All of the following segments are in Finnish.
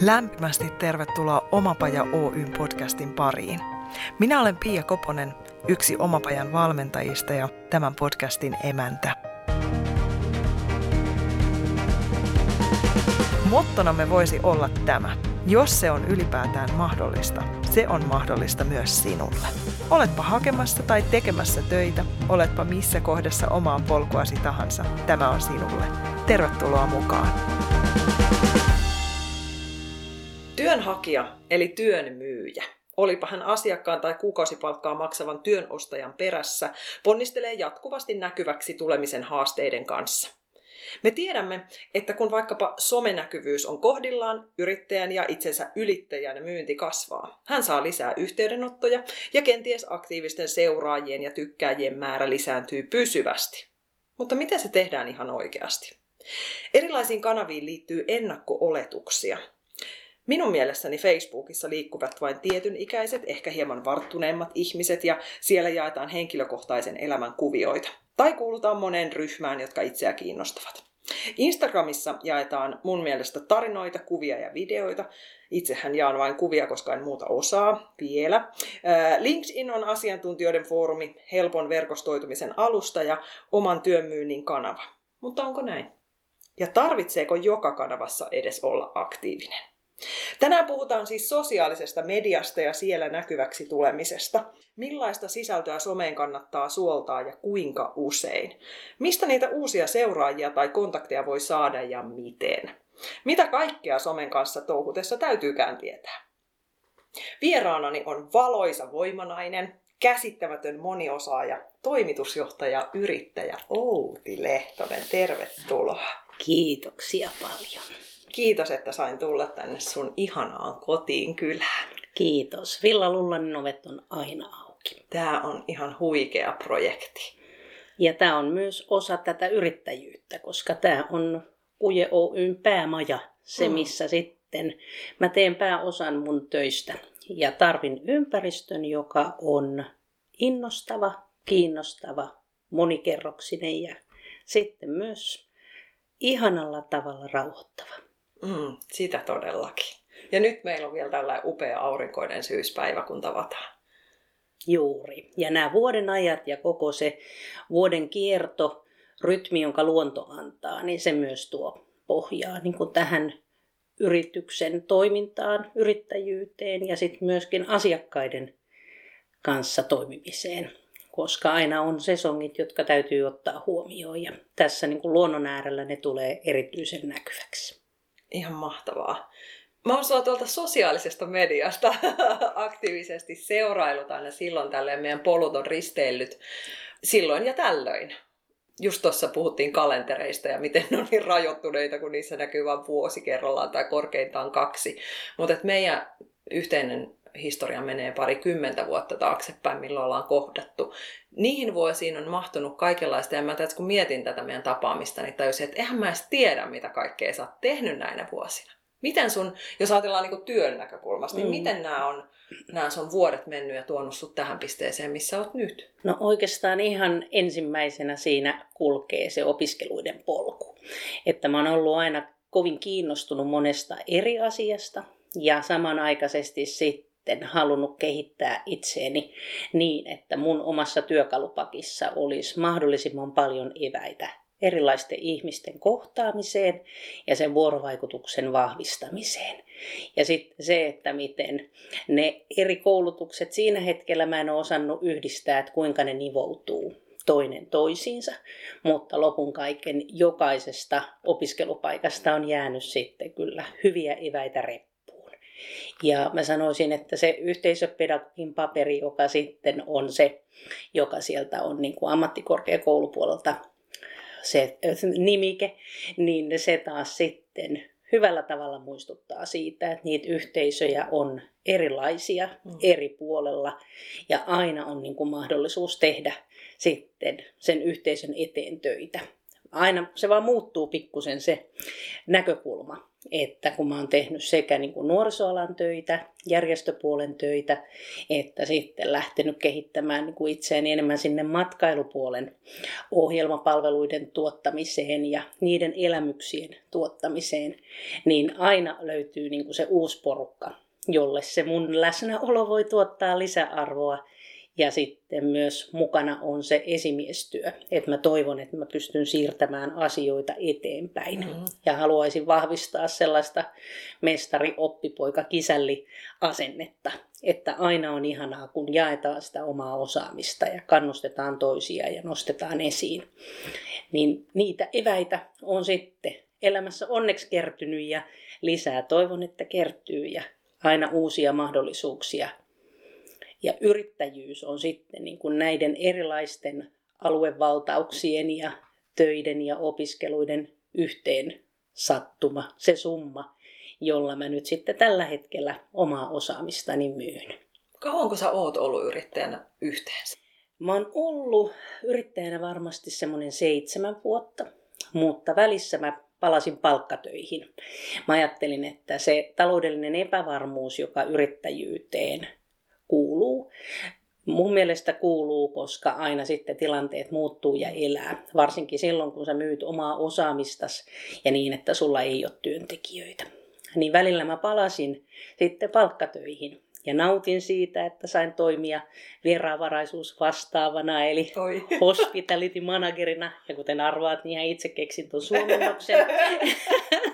Lämpimästi tervetuloa Omapaja Oyn podcastin pariin. Minä olen Pia Koponen, yksi Omapajan valmentajista ja tämän podcastin emäntä. Mottonamme voisi olla tämä. Jos se on ylipäätään mahdollista, se on mahdollista myös sinulle. Oletpa hakemassa tai tekemässä töitä, oletpa missä kohdassa omaa polkuasi tahansa, tämä on sinulle. Tervetuloa mukaan! Työnhakija eli työn myyjä olipa hän asiakkaan tai kuukausipalkkaa maksavan työnostajan perässä, ponnistelee jatkuvasti näkyväksi tulemisen haasteiden kanssa. Me tiedämme, että kun vaikkapa somenäkyvyys on kohdillaan, yrittäjän ja itsensä ylittäjän myynti kasvaa. Hän saa lisää yhteydenottoja ja kenties aktiivisten seuraajien ja tykkääjien määrä lisääntyy pysyvästi. Mutta miten se tehdään ihan oikeasti? Erilaisiin kanaviin liittyy ennakko-oletuksia – Minun mielessäni Facebookissa liikkuvat vain tietyn ikäiset, ehkä hieman varttuneemmat ihmiset ja siellä jaetaan henkilökohtaisen elämän kuvioita. Tai kuulutaan moneen ryhmään, jotka itseä kiinnostavat. Instagramissa jaetaan mun mielestä tarinoita, kuvia ja videoita. Itsehän jaan vain kuvia, koska en muuta osaa vielä. LinkedIn on asiantuntijoiden foorumi, helpon verkostoitumisen alusta ja oman työnmyynnin kanava. Mutta onko näin? Ja tarvitseeko joka kanavassa edes olla aktiivinen? Tänään puhutaan siis sosiaalisesta mediasta ja siellä näkyväksi tulemisesta. Millaista sisältöä someen kannattaa suoltaa ja kuinka usein? Mistä niitä uusia seuraajia tai kontakteja voi saada ja miten? Mitä kaikkea somen kanssa touhutessa täytyykään tietää? Vieraanani on valoisa voimanainen, käsittämätön moniosaaja, toimitusjohtaja, yrittäjä Outi Lehtonen. Tervetuloa. Kiitoksia paljon. Kiitos, että sain tulla tänne sun ihanaan kotiin kylään. Kiitos. Villa Lullanin ovet on aina auki. Tämä on ihan huikea projekti. Ja tämä on myös osa tätä yrittäjyyttä, koska tämä on Kuje Oyn päämaja, se mm. missä sitten mä teen pääosan mun töistä. Ja tarvin ympäristön, joka on innostava, kiinnostava, monikerroksinen ja sitten myös ihanalla tavalla rauhoittava. Mm, sitä todellakin. Ja nyt meillä on vielä tällainen upea aurinkoinen syyspäivä, kun tavataan. Juuri. Ja nämä vuoden ajat ja koko se vuoden kierto, rytmi, jonka luonto antaa, niin se myös tuo pohjaa niin kuin tähän yrityksen toimintaan, yrittäjyyteen ja sitten myöskin asiakkaiden kanssa toimimiseen, koska aina on sesongit, jotka täytyy ottaa huomioon ja tässä niin kuin luonnon äärellä ne tulee erityisen näkyväksi. Ihan mahtavaa. Mä oon sua tuolta sosiaalisesta mediasta aktiivisesti seurailut aina silloin tälleen meidän polut on risteillyt silloin ja tällöin. Just tuossa puhuttiin kalentereista ja miten ne on niin rajoittuneita, kun niissä näkyy vain vuosi kerrallaan tai korkeintaan kaksi. Mutta meidän yhteinen historia menee pari kymmentä vuotta taaksepäin, milloin ollaan kohdattu. Niihin vuosiin on mahtunut kaikenlaista, ja mä tätä, kun mietin tätä meidän tapaamista, niin tajusin, että eihän mä edes tiedä, mitä kaikkea sä oot tehnyt näinä vuosina. Miten sun, jos ajatellaan niin työn näkökulmasta, niin mm. miten nämä on nämä sun vuodet mennyt ja tuonut sut tähän pisteeseen, missä oot nyt? No oikeastaan ihan ensimmäisenä siinä kulkee se opiskeluiden polku. Että mä oon ollut aina kovin kiinnostunut monesta eri asiasta ja samanaikaisesti sitten sitten halunnut kehittää itseeni niin, että mun omassa työkalupakissa olisi mahdollisimman paljon eväitä erilaisten ihmisten kohtaamiseen ja sen vuorovaikutuksen vahvistamiseen. Ja sitten se, että miten ne eri koulutukset siinä hetkellä mä en ole osannut yhdistää, että kuinka ne nivoutuu toinen toisiinsa, mutta lopun kaiken jokaisesta opiskelupaikasta on jäänyt sitten kyllä hyviä eväitä reppuun. Ja mä sanoisin, että se yhteisöpedagogin paperi, joka sitten on se, joka sieltä on niin kuin ammattikorkeakoulupuolelta se nimike, niin se taas sitten hyvällä tavalla muistuttaa siitä, että niitä yhteisöjä on erilaisia mm. eri puolella. Ja aina on niin kuin mahdollisuus tehdä sitten sen yhteisön eteen töitä. Aina se vaan muuttuu pikkusen se näkökulma että kun mä oon tehnyt sekä niin kuin nuorisoalan töitä, järjestöpuolen töitä, että sitten lähtenyt kehittämään niin kuin itseäni enemmän sinne matkailupuolen ohjelmapalveluiden tuottamiseen ja niiden elämyksien tuottamiseen, niin aina löytyy niin kuin se uusi porukka, jolle se mun läsnäolo voi tuottaa lisäarvoa ja sitten myös mukana on se esimiestyö, että mä toivon, että mä pystyn siirtämään asioita eteenpäin. Mm-hmm. Ja haluaisin vahvistaa sellaista mestari, oppipoika, kisälli asennetta, että aina on ihanaa, kun jaetaan sitä omaa osaamista ja kannustetaan toisia ja nostetaan esiin. Niin niitä eväitä on sitten elämässä onneksi kertynyt ja lisää toivon, että kertyy ja aina uusia mahdollisuuksia ja yrittäjyys on sitten niin kuin näiden erilaisten aluevaltauksien ja töiden ja opiskeluiden yhteen sattuma, se summa, jolla mä nyt sitten tällä hetkellä omaa osaamistani myyn. Kauanko sä oot ollut yrittäjänä yhteensä? Mä oon ollut yrittäjänä varmasti semmoinen seitsemän vuotta, mutta välissä mä palasin palkkatöihin. Mä ajattelin, että se taloudellinen epävarmuus, joka yrittäjyyteen kuuluu. Mun mielestä kuuluu, koska aina sitten tilanteet muuttuu ja elää. Varsinkin silloin, kun sä myyt omaa osaamistas ja niin, että sulla ei ole työntekijöitä. Niin välillä mä palasin sitten palkkatöihin ja nautin siitä, että sain toimia vieraanvaraisuus vastaavana, eli Oi. hospitality managerina. Ja kuten arvaat, niin ihan itse keksin tuon suomennoksen.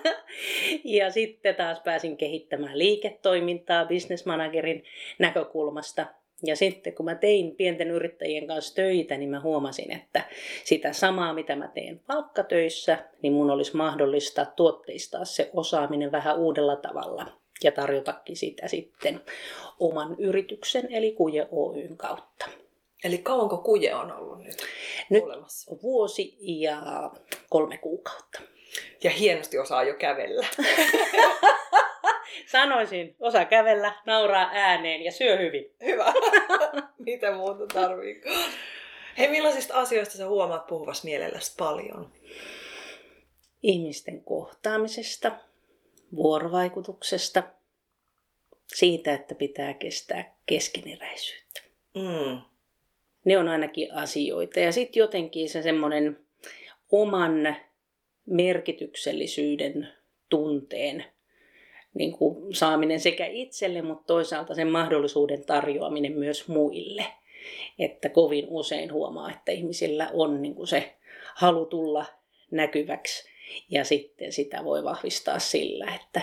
ja sitten taas pääsin kehittämään liiketoimintaa business managerin näkökulmasta. Ja sitten kun mä tein pienten yrittäjien kanssa töitä, niin mä huomasin, että sitä samaa, mitä mä teen palkkatöissä, niin mun olisi mahdollista tuotteistaa se osaaminen vähän uudella tavalla ja tarjotakin sitä sitten oman yrityksen eli Kuje Oyn kautta. Eli kauanko Kuje on ollut nyt, nyt olemassa? vuosi ja kolme kuukautta. Ja hienosti osaa jo kävellä. Sanoisin, osaa kävellä, nauraa ääneen ja syö hyvin. Hyvä. Mitä muuta tarvii? Hei, millaisista asioista sä huomaat puhuvas mielelläsi paljon? Ihmisten kohtaamisesta, vuorovaikutuksesta, siitä, että pitää kestää keskeneräisyyttä. Mm. Ne on ainakin asioita. Ja sitten jotenkin se semmoinen oman merkityksellisyyden tunteen niin kuin saaminen sekä itselle, mutta toisaalta sen mahdollisuuden tarjoaminen myös muille. Että kovin usein huomaa, että ihmisillä on niin kuin se halu tulla näkyväksi ja sitten sitä voi vahvistaa sillä, että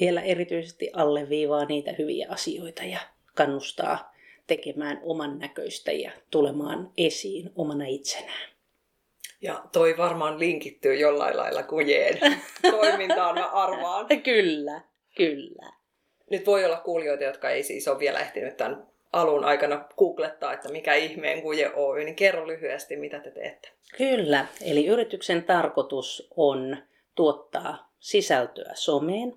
vielä erityisesti alleviivaa niitä hyviä asioita ja kannustaa tekemään oman näköistä ja tulemaan esiin omana itsenään. Ja toi varmaan linkittyy jollain lailla kujeen toimintaan, mä arvaan. Kyllä, kyllä. Nyt voi olla kuulijoita, jotka ei siis ole vielä ehtinyt tämän alun aikana googlettaa, että mikä ihmeen Kuje Oy, niin kerro lyhyesti, mitä te teette. Kyllä, eli yrityksen tarkoitus on tuottaa sisältöä someen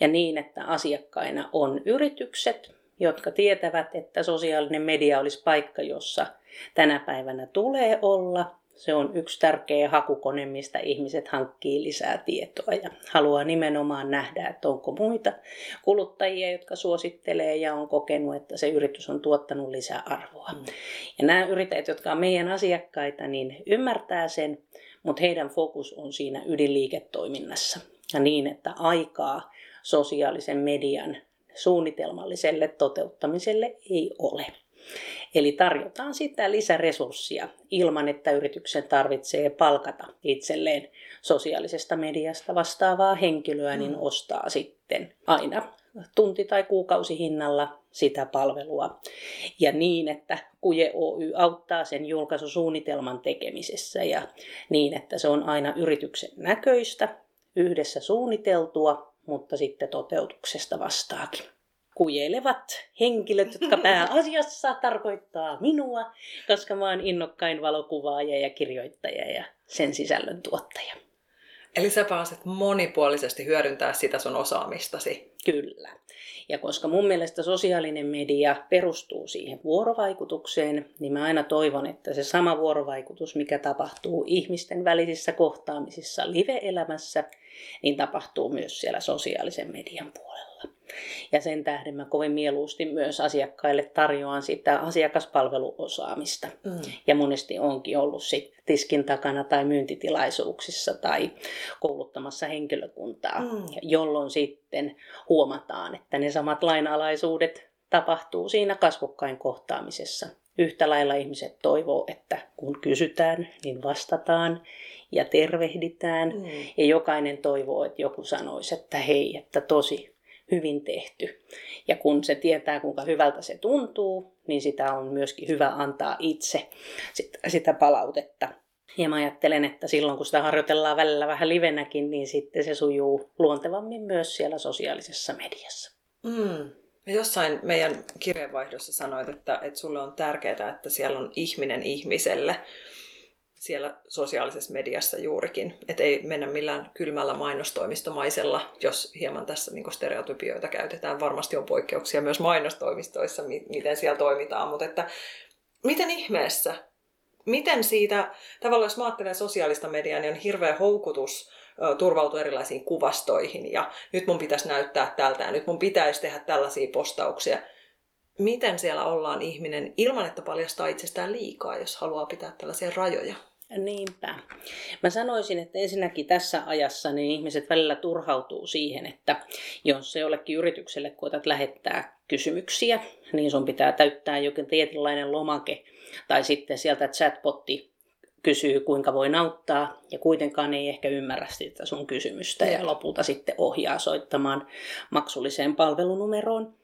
ja niin, että asiakkaina on yritykset, jotka tietävät, että sosiaalinen media olisi paikka, jossa tänä päivänä tulee olla se on yksi tärkeä hakukone, mistä ihmiset hankkii lisää tietoa ja haluaa nimenomaan nähdä, että onko muita kuluttajia, jotka suosittelee ja on kokenut, että se yritys on tuottanut lisää arvoa. Mm. Ja nämä yrittäjät, jotka on meidän asiakkaita, niin ymmärtää sen, mutta heidän fokus on siinä ydinliiketoiminnassa ja niin, että aikaa sosiaalisen median suunnitelmalliselle toteuttamiselle ei ole. Eli tarjotaan sitä lisäresurssia ilman, että yrityksen tarvitsee palkata itselleen sosiaalisesta mediasta vastaavaa henkilöä, niin mm. ostaa sitten aina tunti- tai kuukausihinnalla sitä palvelua. Ja niin, että Kuje Oy auttaa sen julkaisusuunnitelman tekemisessä ja niin, että se on aina yrityksen näköistä, yhdessä suunniteltua, mutta sitten toteutuksesta vastaakin kujelevat henkilöt, jotka pääasiassa tarkoittaa minua, koska mä oon innokkain valokuvaaja ja kirjoittaja ja sen sisällön tuottaja. Eli sä pääset monipuolisesti hyödyntää sitä sun osaamistasi Kyllä. Ja koska mun mielestä sosiaalinen media perustuu siihen vuorovaikutukseen, niin mä aina toivon, että se sama vuorovaikutus, mikä tapahtuu ihmisten välisissä kohtaamisissa live-elämässä, niin tapahtuu myös siellä sosiaalisen median puolella. Ja sen tähden mä kovin mieluusti myös asiakkaille tarjoan sitä asiakaspalveluosaamista. Mm. Ja monesti onkin ollut sit tiskin takana tai myyntitilaisuuksissa tai kouluttamassa henkilökuntaa, mm. jolloin sitten huomataan, että ne samat lainalaisuudet tapahtuu siinä kasvokkain kohtaamisessa. Yhtä lailla ihmiset toivoo, että kun kysytään, niin vastataan ja tervehditään. Mm. Ja jokainen toivoo, että joku sanoisi, että hei, että tosi hyvin tehty. Ja kun se tietää, kuinka hyvältä se tuntuu, niin sitä on myöskin hyvä antaa itse sitä palautetta. Ja mä ajattelen, että silloin kun sitä harjoitellaan välillä vähän livenäkin, niin sitten se sujuu luontevammin myös siellä sosiaalisessa mediassa. Mm. Jossain meidän kirjeenvaihdossa sanoit, että, että sulle on tärkeää, että siellä on ihminen ihmiselle siellä sosiaalisessa mediassa juurikin. Että ei mennä millään kylmällä mainostoimistomaisella, jos hieman tässä niin stereotypioita käytetään. Varmasti on poikkeuksia myös mainostoimistoissa, miten siellä toimitaan, mutta että miten ihmeessä, miten siitä, tavallaan jos mä ajattelen sosiaalista mediaa, niin on hirveä houkutus turvautua erilaisiin kuvastoihin ja nyt mun pitäisi näyttää tältä ja nyt mun pitäisi tehdä tällaisia postauksia. Miten siellä ollaan ihminen ilman, että paljastaa itsestään liikaa, jos haluaa pitää tällaisia rajoja? Niinpä. Mä sanoisin, että ensinnäkin tässä ajassa niin ihmiset välillä turhautuu siihen, että jos se jollekin yritykselle koetat lähettää kysymyksiä, niin sun pitää täyttää jokin tietynlainen lomake. Tai sitten sieltä chatbotti kysyy, kuinka voi auttaa, ja kuitenkaan ei ehkä ymmärrä sitä sun kysymystä, ja lopulta sitten ohjaa soittamaan maksulliseen palvelunumeroon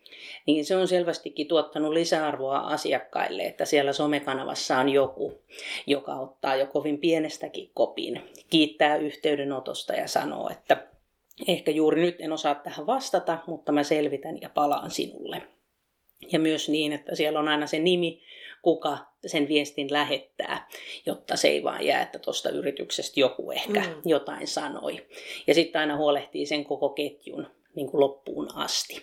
niin se on selvästikin tuottanut lisäarvoa asiakkaille, että siellä somekanavassa on joku, joka ottaa jo kovin pienestäkin kopin, kiittää yhteydenotosta ja sanoo, että ehkä juuri nyt en osaa tähän vastata, mutta mä selvitän ja palaan sinulle. Ja myös niin, että siellä on aina se nimi, kuka sen viestin lähettää, jotta se ei vaan jää, että tuosta yrityksestä joku ehkä mm. jotain sanoi. Ja sitten aina huolehtii sen koko ketjun niin kuin loppuun asti.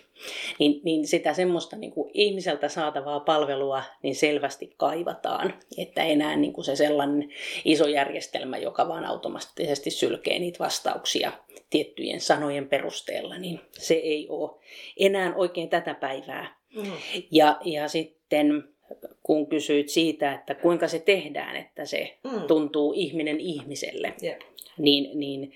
Niin, niin sitä semmoista niin kuin ihmiseltä saatavaa palvelua niin selvästi kaivataan, että enää niin kuin se sellainen iso järjestelmä, joka vaan automaattisesti sylkee niitä vastauksia tiettyjen sanojen perusteella, niin se ei ole enää oikein tätä päivää. Mm. Ja, ja sitten kun kysyit siitä, että kuinka se tehdään, että se mm. tuntuu ihminen ihmiselle, yeah. niin, niin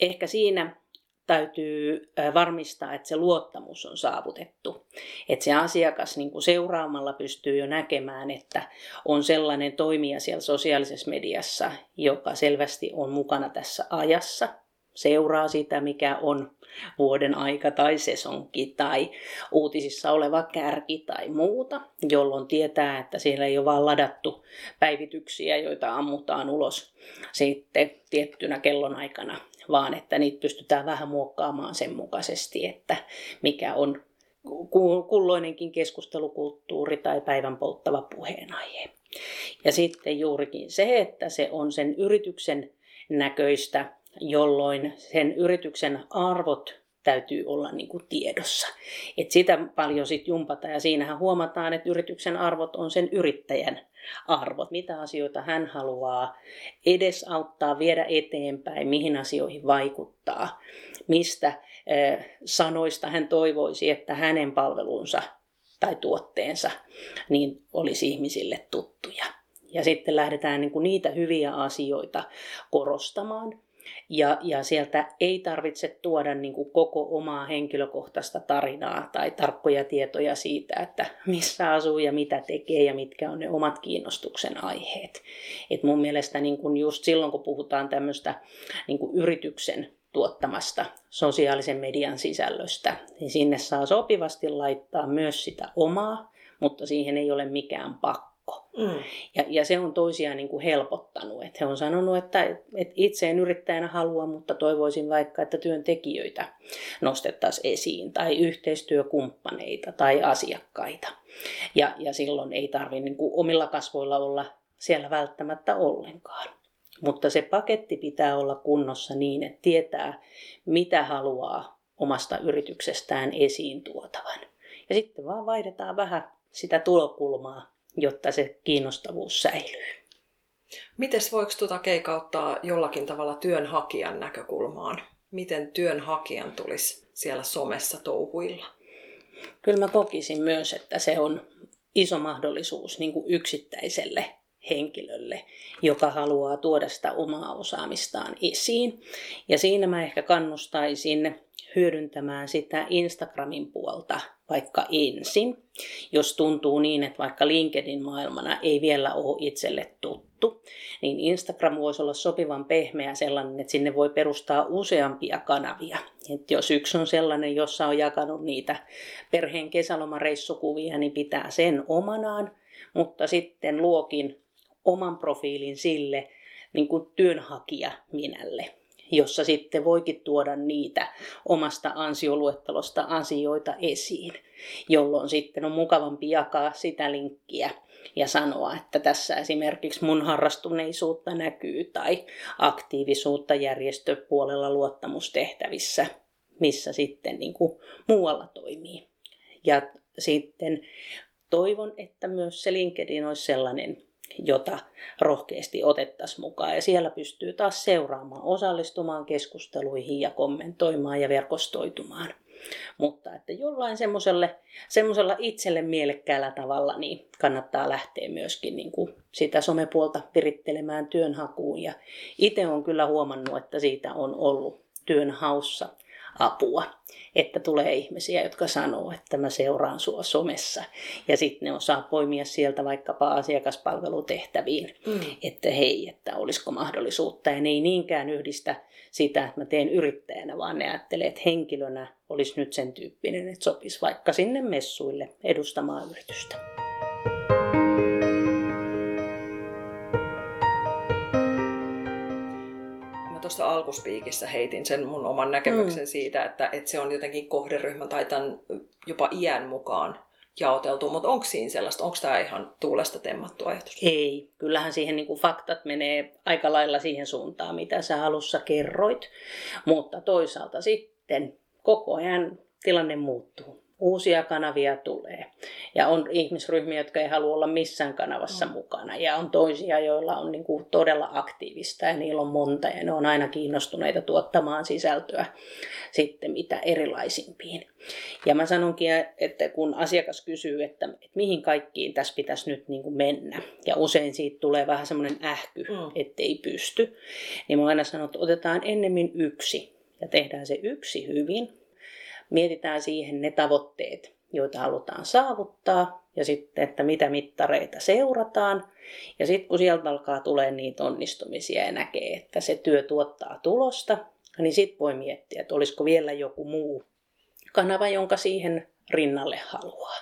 ehkä siinä täytyy varmistaa, että se luottamus on saavutettu. Että se asiakas niin kuin seuraamalla pystyy jo näkemään, että on sellainen toimija siellä sosiaalisessa mediassa, joka selvästi on mukana tässä ajassa, seuraa sitä, mikä on vuoden aika tai sesonki tai uutisissa oleva kärki tai muuta, jolloin tietää, että siellä ei ole vain ladattu päivityksiä, joita ammutaan ulos sitten tiettynä kellonaikana vaan että niitä pystytään vähän muokkaamaan sen mukaisesti, että mikä on kulloinenkin keskustelukulttuuri tai päivän polttava puheenaihe. Ja sitten juurikin se, että se on sen yrityksen näköistä, jolloin sen yrityksen arvot täytyy olla niin kuin tiedossa. Et sitä paljon sitten jumpata ja siinähän huomataan, että yrityksen arvot on sen yrittäjän arvot, mitä asioita hän haluaa edesauttaa, viedä eteenpäin, mihin asioihin vaikuttaa, mistä sanoista hän toivoisi, että hänen palvelunsa tai tuotteensa niin olisi ihmisille tuttuja. Ja sitten lähdetään niin kuin niitä hyviä asioita korostamaan ja, ja sieltä ei tarvitse tuoda niin kuin koko omaa henkilökohtaista tarinaa tai tarkkoja tietoja siitä, että missä asuu ja mitä tekee ja mitkä on ne omat kiinnostuksen aiheet. Et mun mielestä niin kuin just silloin, kun puhutaan tämmöistä niin kuin yrityksen tuottamasta sosiaalisen median sisällöstä, niin sinne saa sopivasti laittaa myös sitä omaa, mutta siihen ei ole mikään pakko pakko. Mm. Ja, ja se on toisiaan niin kuin helpottanut. Että he on sanonut, että, että itse en yrittäjänä halua, mutta toivoisin vaikka, että työntekijöitä nostettaisiin esiin, tai yhteistyökumppaneita tai asiakkaita. Ja, ja silloin ei tarvitse niin omilla kasvoilla olla siellä välttämättä ollenkaan. Mutta se paketti pitää olla kunnossa niin, että tietää, mitä haluaa omasta yrityksestään esiin tuotavan. Ja sitten vaan vaihdetaan vähän sitä tulokulmaa, jotta se kiinnostavuus säilyy. Mites voiko tuota keikauttaa jollakin tavalla työnhakijan näkökulmaan? Miten työnhakijan tulisi siellä somessa touhuilla? Kyllä mä kokisin myös, että se on iso mahdollisuus niin kuin yksittäiselle henkilölle, joka haluaa tuoda sitä omaa osaamistaan esiin. Ja siinä mä ehkä kannustaisin hyödyntämään sitä Instagramin puolta vaikka ensin, jos tuntuu niin, että vaikka LinkedIn maailmana ei vielä ole itselle tuttu, niin Instagram voisi olla sopivan pehmeä sellainen, että sinne voi perustaa useampia kanavia. Et jos yksi on sellainen, jossa on jakanut niitä perheen kesälomareissukuvia, niin pitää sen omanaan, mutta sitten luokin oman profiilin sille niin kuin työnhakija minälle jossa sitten voikin tuoda niitä omasta ansioluettelosta asioita esiin, jolloin sitten on mukavampi jakaa sitä linkkiä ja sanoa, että tässä esimerkiksi mun harrastuneisuutta näkyy tai aktiivisuutta järjestöpuolella luottamustehtävissä, missä sitten niin kuin muualla toimii. Ja sitten toivon, että myös se LinkedIn olisi sellainen jota rohkeasti otettaisiin mukaan. Ja siellä pystyy taas seuraamaan, osallistumaan keskusteluihin ja kommentoimaan ja verkostoitumaan. Mutta että jollain semmoisella itselle mielekkäällä tavalla niin kannattaa lähteä myöskin niin kuin sitä somepuolta virittelemään työnhakuun. Ja itse on kyllä huomannut, että siitä on ollut työnhaussa apua. Että tulee ihmisiä, jotka sanoo, että mä seuraan sua somessa. Ja sitten ne osaa poimia sieltä vaikkapa asiakaspalvelutehtäviin, mm. että hei, että olisiko mahdollisuutta. Ja ne ei niinkään yhdistä sitä, että mä teen yrittäjänä, vaan ne ajattelee, että henkilönä olisi nyt sen tyyppinen, että sopisi vaikka sinne messuille edustamaan yritystä. Tuossa alkuspiikissä heitin sen mun oman näkemyksen mm. siitä, että, että se on jotenkin kohderyhmän tai tämän jopa iän mukaan jaoteltu, mutta onko siinä sellaista, onko tämä ihan tuulesta temmattu ajatus? Ei, kyllähän siihen niin kuin faktat menee aika lailla siihen suuntaan, mitä sä alussa kerroit, mutta toisaalta sitten koko ajan tilanne muuttuu uusia kanavia tulee. Ja on ihmisryhmiä, jotka ei halua olla missään kanavassa mm. mukana. Ja on toisia, joilla on niin kuin todella aktiivista ja niillä on monta ja ne on aina kiinnostuneita tuottamaan sisältöä sitten mitä erilaisimpiin. Ja mä sanonkin, että kun asiakas kysyy, että, että mihin kaikkiin tässä pitäisi nyt niin kuin mennä, ja usein siitä tulee vähän semmoinen ähky, mm. ettei pysty, niin mä aina sanon, että otetaan ennemmin yksi ja tehdään se yksi hyvin, mietitään siihen ne tavoitteet, joita halutaan saavuttaa, ja sitten, että mitä mittareita seurataan. Ja sitten kun sieltä alkaa tulee niitä onnistumisia ja näkee, että se työ tuottaa tulosta, niin sitten voi miettiä, että olisiko vielä joku muu kanava, jonka siihen rinnalle haluaa.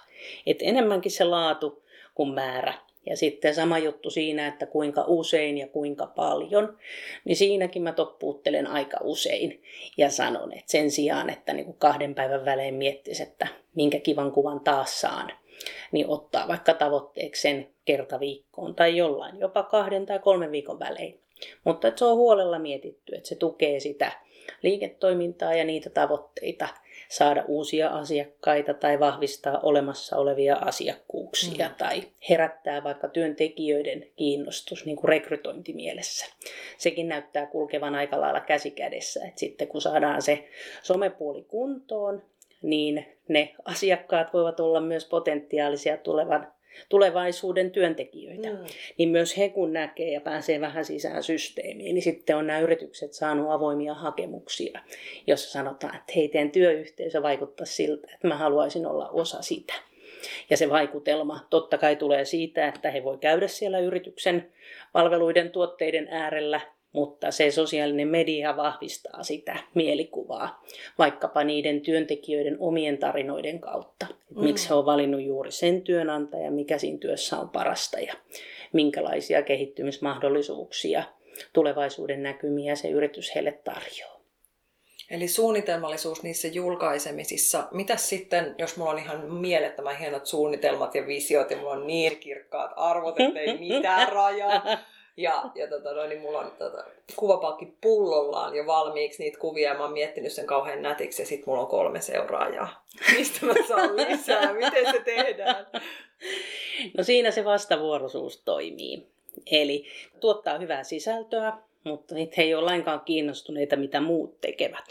Et enemmänkin se laatu kuin määrä ja sitten sama juttu siinä, että kuinka usein ja kuinka paljon, niin siinäkin mä toppuuttelen aika usein ja sanon, että sen sijaan, että niin kuin kahden päivän välein miettisi, että minkä kivan kuvan taas saan, niin ottaa vaikka tavoitteeksi sen kerta viikkoon tai jollain, jopa kahden tai kolmen viikon välein. Mutta että se on huolella mietitty, että se tukee sitä liiketoimintaa ja niitä tavoitteita, saada uusia asiakkaita tai vahvistaa olemassa olevia asiakkuuksia mm. tai herättää vaikka työntekijöiden kiinnostus niin kuin rekrytointimielessä. Sekin näyttää kulkevan aika lailla käsikädessä, että sitten kun saadaan se somepuoli kuntoon, niin ne asiakkaat voivat olla myös potentiaalisia tulevan tulevaisuuden työntekijöitä, mm. niin myös he kun näkee ja pääsee vähän sisään systeemiin, niin sitten on nämä yritykset saanut avoimia hakemuksia, jossa sanotaan, että hei, teidän työyhteisö vaikuttaa siltä, että mä haluaisin olla osa sitä. Ja se vaikutelma totta kai tulee siitä, että he voi käydä siellä yrityksen palveluiden tuotteiden äärellä mutta se sosiaalinen media vahvistaa sitä mielikuvaa, vaikkapa niiden työntekijöiden omien tarinoiden kautta. Mm. Miksi he ovat valinnut juuri sen työnantajan, mikä siinä työssä on parasta ja minkälaisia kehittymismahdollisuuksia, tulevaisuuden näkymiä se yritys heille tarjoaa. Eli suunnitelmallisuus niissä julkaisemisissa. Mitä sitten, jos mulla on ihan mielettömän hienot suunnitelmat ja visiot ja mulla on niin kirkkaat arvot, että ei mitään rajaa, Ja, ja tota, no, niin mulla on tota, kuvapalkki pullollaan jo valmiiksi niitä kuvia ja mä oon miettinyt sen kauhean nätiksi ja sit mulla on kolme seuraajaa. Mistä mä saan lisää? Miten se tehdään? No siinä se vastavuoroisuus toimii. Eli tuottaa hyvää sisältöä, mutta he ei ole lainkaan kiinnostuneita, mitä muut tekevät.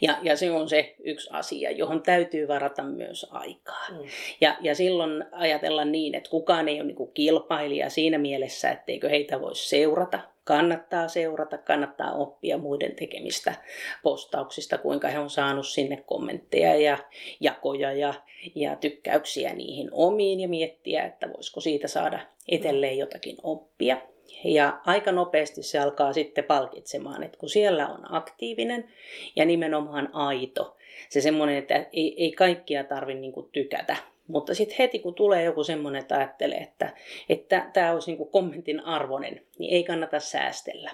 Ja, ja se on se yksi asia, johon täytyy varata myös aikaa. Mm. Ja, ja silloin ajatella niin, että kukaan ei ole niin kilpailija siinä mielessä, etteikö heitä voi seurata. Kannattaa seurata, kannattaa oppia muiden tekemistä postauksista, kuinka he on saanut sinne kommentteja ja jakoja ja, ja tykkäyksiä niihin omiin ja miettiä, että voisiko siitä saada edelleen jotakin oppia. Ja aika nopeasti se alkaa sitten palkitsemaan, että kun siellä on aktiivinen ja nimenomaan aito, se semmoinen, että ei, ei kaikkia tarvitse niin tykätä, mutta sitten heti kun tulee joku semmoinen, että ajattelee, että, että tämä olisi niin kommentin arvoinen, niin ei kannata säästellä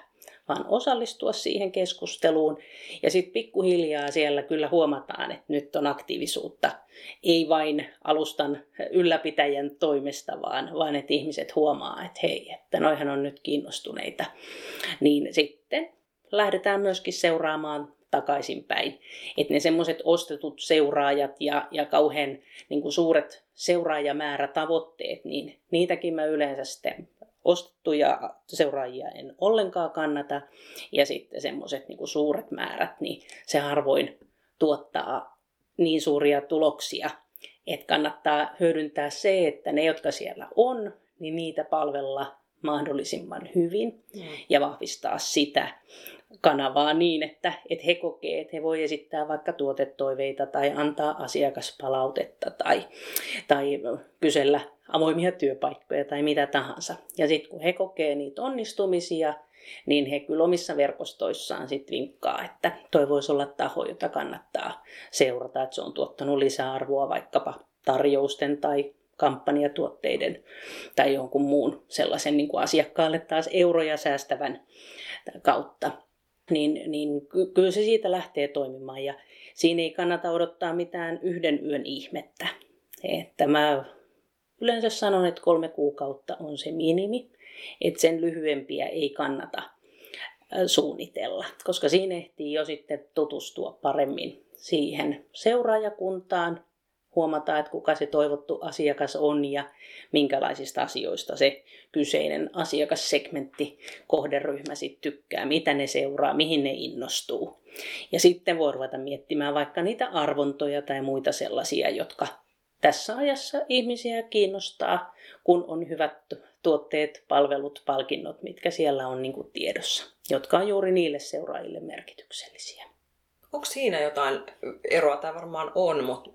vaan osallistua siihen keskusteluun. Ja sitten pikkuhiljaa siellä kyllä huomataan, että nyt on aktiivisuutta. Ei vain alustan ylläpitäjän toimesta, vaan, vaan että ihmiset huomaa, että hei, että noihan on nyt kiinnostuneita. Niin sitten lähdetään myöskin seuraamaan takaisinpäin. Että ne semmoiset ostetut seuraajat ja, ja kauhean niin kuin suuret seuraajamäärätavoitteet, niin niitäkin mä yleensä sitten ostettuja seuraajia en ollenkaan kannata. Ja sitten semmoiset niin suuret määrät, niin se harvoin tuottaa niin suuria tuloksia, että kannattaa hyödyntää se, että ne, jotka siellä on, niin niitä palvella mahdollisimman hyvin mm. ja vahvistaa sitä kanavaa niin, että, että he kokee, että he voi esittää vaikka tuotetoiveita tai antaa asiakaspalautetta tai, tai kysellä avoimia työpaikkoja tai mitä tahansa. Ja sitten kun he kokee niitä onnistumisia, niin he kyllä omissa verkostoissaan sitten vinkkaa, että toi voisi olla taho, jota kannattaa seurata, että se on tuottanut lisäarvoa vaikkapa tarjousten tai kampanjatuotteiden tai jonkun muun sellaisen niin kuin asiakkaalle taas euroja säästävän kautta. Niin, niin kyllä se siitä lähtee toimimaan ja siinä ei kannata odottaa mitään yhden yön ihmettä. Että mä Yleensä sanon, että kolme kuukautta on se minimi, että sen lyhyempiä ei kannata suunnitella, koska siinä ehtii jo sitten tutustua paremmin siihen seuraajakuntaan, huomata, että kuka se toivottu asiakas on ja minkälaisista asioista se kyseinen asiakassegmentti, kohderyhmä sitten tykkää, mitä ne seuraa, mihin ne innostuu. Ja sitten voi ruveta miettimään vaikka niitä arvontoja tai muita sellaisia, jotka tässä ajassa ihmisiä kiinnostaa, kun on hyvät tuotteet, palvelut, palkinnot, mitkä siellä on niin kuin tiedossa, jotka on juuri niille seuraajille merkityksellisiä. Onko siinä jotain eroa? Tämä varmaan on, mutta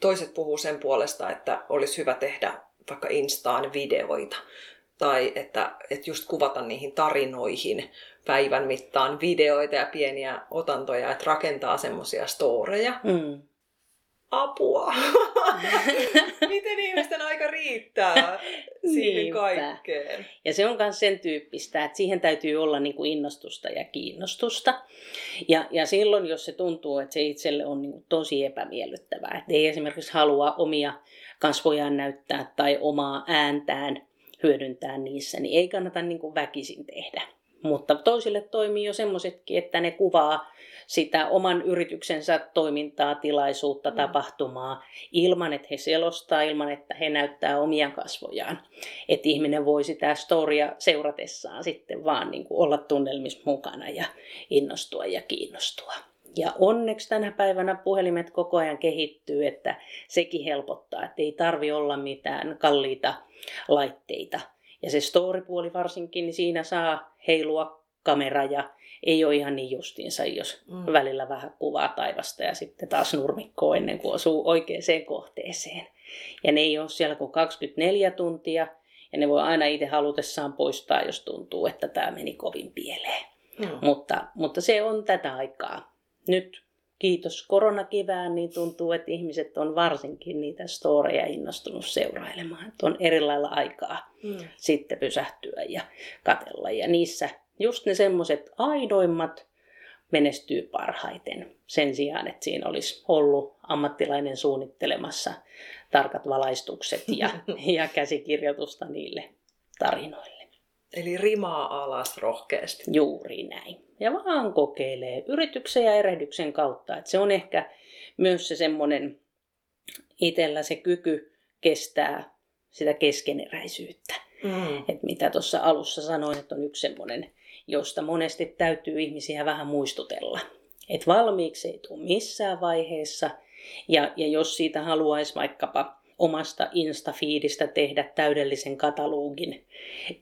toiset puhuu sen puolesta, että olisi hyvä tehdä vaikka Instaan videoita. Tai että, että just kuvata niihin tarinoihin päivän mittaan videoita ja pieniä otantoja, että rakentaa semmoisia storeja. Mm apua. Miten ihmisten aika riittää siihen Niinpä. kaikkeen? Ja se on myös sen tyyppistä, että siihen täytyy olla niin kuin innostusta ja kiinnostusta. Ja, ja silloin, jos se tuntuu, että se itselle on niin kuin tosi epämiellyttävää, että ei esimerkiksi halua omia kasvojaan näyttää tai omaa ääntään hyödyntää niissä, niin ei kannata niin kuin väkisin tehdä. Mutta toisille toimii jo semmoisetkin, että ne kuvaa sitä oman yrityksensä toimintaa, tilaisuutta, mm. tapahtumaa ilman, että he selostaa, ilman, että he näyttää omia kasvojaan. Että ihminen voi sitä storia seuratessaan sitten vaan niin kuin olla tunnelmissa mukana ja innostua ja kiinnostua. Ja onneksi tänä päivänä puhelimet koko ajan kehittyy, että sekin helpottaa, että ei tarvi olla mitään kalliita laitteita. Ja se story-puoli varsinkin, niin siinä saa heilua kamera ja ei ole ihan niin justiinsa, jos mm. välillä vähän kuvaa taivasta ja sitten taas nurmikkoa ennen kuin osuu oikeaan kohteeseen. Ja ne ei ole siellä kuin 24 tuntia ja ne voi aina itse halutessaan poistaa, jos tuntuu, että tämä meni kovin pieleen. Mm. Mutta, mutta se on tätä aikaa. Nyt kiitos koronakivään, niin tuntuu, että ihmiset on varsinkin niitä storeja innostunut seurailemaan. Että on eri lailla aikaa mm. sitten pysähtyä ja katella. Ja niissä just ne semmoiset aidoimmat menestyy parhaiten. Sen sijaan, että siinä olisi ollut ammattilainen suunnittelemassa tarkat valaistukset ja, ja käsikirjoitusta niille tarinoille. Eli rimaa alas rohkeasti. Juuri näin. Ja vaan kokeilee yrityksen ja erehdyksen kautta. Että se on ehkä myös se semmoinen itsellä se kyky kestää sitä keskeneräisyyttä. Mm. Et mitä tuossa alussa sanoin, että on yksi semmoinen, josta monesti täytyy ihmisiä vähän muistutella. Että valmiiksi ei tule missään vaiheessa. Ja, ja jos siitä haluaisi vaikkapa omasta Insta-fiidistä tehdä täydellisen katalogin,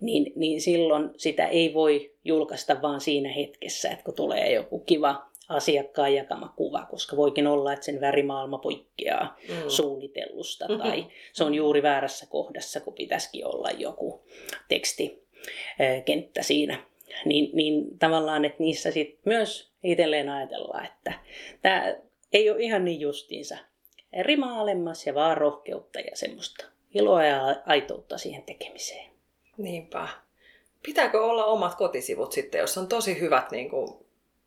niin, niin silloin sitä ei voi julkaista vaan siinä hetkessä, että kun tulee joku kiva asiakkaan jakama kuva, koska voikin olla, että sen värimaailma poikkeaa mm. suunnitellusta mm-hmm. tai se on juuri väärässä kohdassa, kun pitäisikin olla joku tekstikenttä siinä. Niin, niin tavallaan, että niissä sit myös itselleen ajatellaan, että tämä ei ole ihan niin justiinsa rima alemmas ja vaan rohkeutta ja semmoista iloa ja aitoutta siihen tekemiseen. Niinpä. Pitääkö olla omat kotisivut sitten, jos on tosi hyvät niin kuin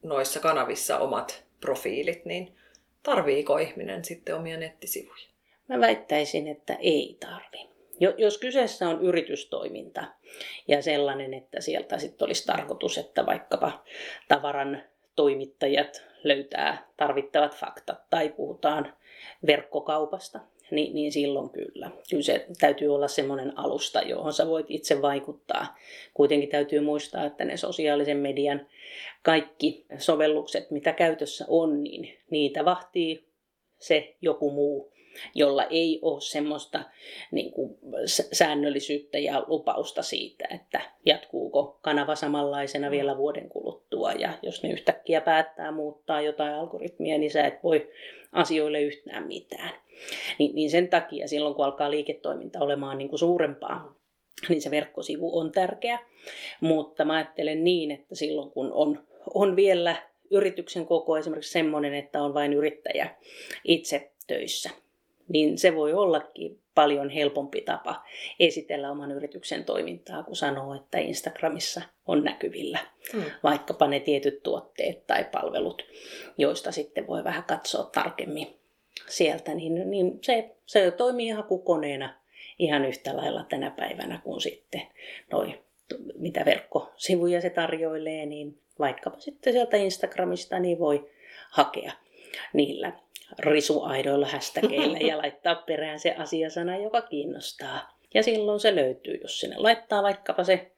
noissa kanavissa omat profiilit, niin tarviiko ihminen sitten omia nettisivuja? Mä väittäisin, että ei tarvi. Jos kyseessä on yritystoiminta ja sellainen, että sieltä sitten olisi tarkoitus, että vaikkapa tavaran toimittajat löytää tarvittavat faktat tai puhutaan verkkokaupasta, niin, niin silloin kyllä. Kyllä se täytyy olla semmoinen alusta, johon sä voit itse vaikuttaa. Kuitenkin täytyy muistaa, että ne sosiaalisen median kaikki sovellukset, mitä käytössä on, niin niitä vahtii se joku muu jolla ei ole semmoista niin kuin, säännöllisyyttä ja lupausta siitä, että jatkuuko kanava samanlaisena mm. vielä vuoden kuluttua. Ja jos ne yhtäkkiä päättää muuttaa jotain algoritmia, niin sä et voi asioille yhtään mitään. Ni, niin sen takia silloin, kun alkaa liiketoiminta olemaan niin kuin suurempaa, niin se verkkosivu on tärkeä. Mutta mä ajattelen niin, että silloin kun on, on vielä yrityksen koko esimerkiksi semmoinen, että on vain yrittäjä itse töissä, niin se voi ollakin paljon helpompi tapa esitellä oman yrityksen toimintaa, kun sanoo, että Instagramissa on näkyvillä mm. vaikkapa ne tietyt tuotteet tai palvelut, joista sitten voi vähän katsoa tarkemmin sieltä, niin, niin se, se toimii hakukoneena ihan yhtä lailla tänä päivänä kuin sitten noi, mitä verkkosivuja se tarjoilee, niin vaikkapa sitten sieltä Instagramista niin voi hakea niillä risuaidoilla hashtageilla ja laittaa perään se asiasana, joka kiinnostaa. Ja silloin se löytyy, jos sinne laittaa vaikkapa se